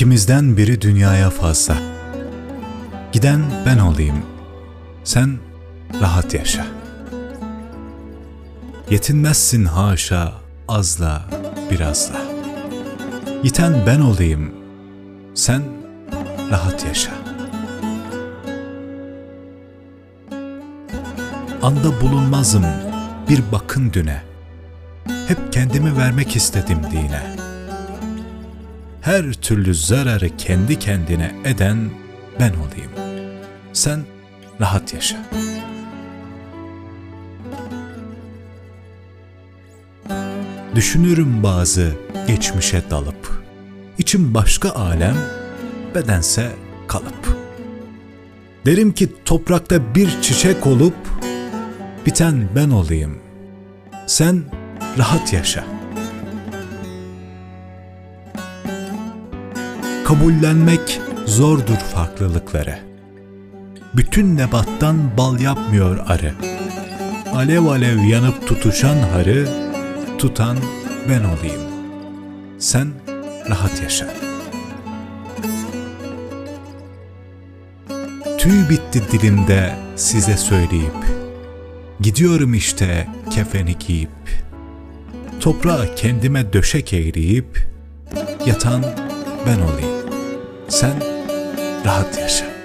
İkimizden biri dünyaya fazla. Giden ben olayım. Sen rahat yaşa. Yetinmezsin haşa azla birazla. Yiten ben olayım. Sen rahat yaşa. Anda bulunmazım bir bakın düne. Hep kendimi vermek istedim dine. Her türlü zararı kendi kendine eden ben olayım. Sen rahat yaşa. Düşünürüm bazı geçmişe dalıp. İçim başka alem, bedense kalıp. Derim ki toprakta bir çiçek olup, biten ben olayım. Sen rahat yaşa. Kabullenmek zordur farklılıkları. Bütün nebattan bal yapmıyor arı. Alev alev yanıp tutuşan harı, tutan ben olayım. Sen rahat yaşa. Tüy bitti dilimde size söyleyip, Gidiyorum işte kefeni giyip, Toprağa kendime döşek eğreyip, Yatan ben olayım. Sen rahat yaşa.